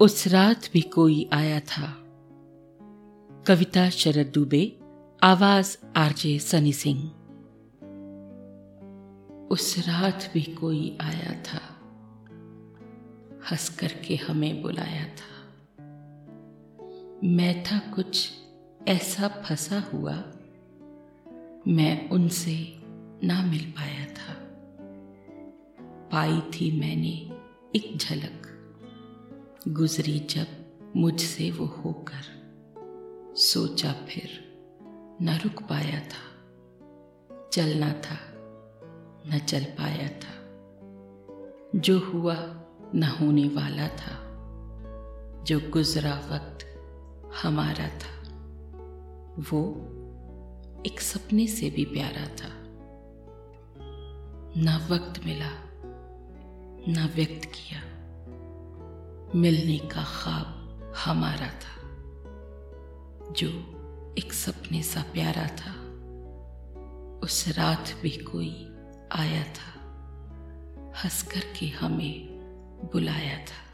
उस रात भी कोई आया था। कविता शरद दुबे, आवाज़ आरजे सनी सिंह। उस रात भी कोई आया था। हंस करके हमें बुलाया था। मैं था कुछ ऐसा फंसा हुआ। मैं उनसे ना मिल पाया था। पाई थी मैंने एक झलक। गुजरी जब मुझसे वो होकर सोचा फिर, न रुक पाया था चलना था, न चल पाया था। जो हुआ न होने वाला था, जो गुजरा वक्त हमारा था, वो एक सपने से भी प्यारा था। ना वक्त मिला, ना व्यक्त किया। मिलने का ख्वाब हमारा था, जो एक सपने सा प्यारा था। उस रात भी कोई आया था हंस करके हमें बुलाया था।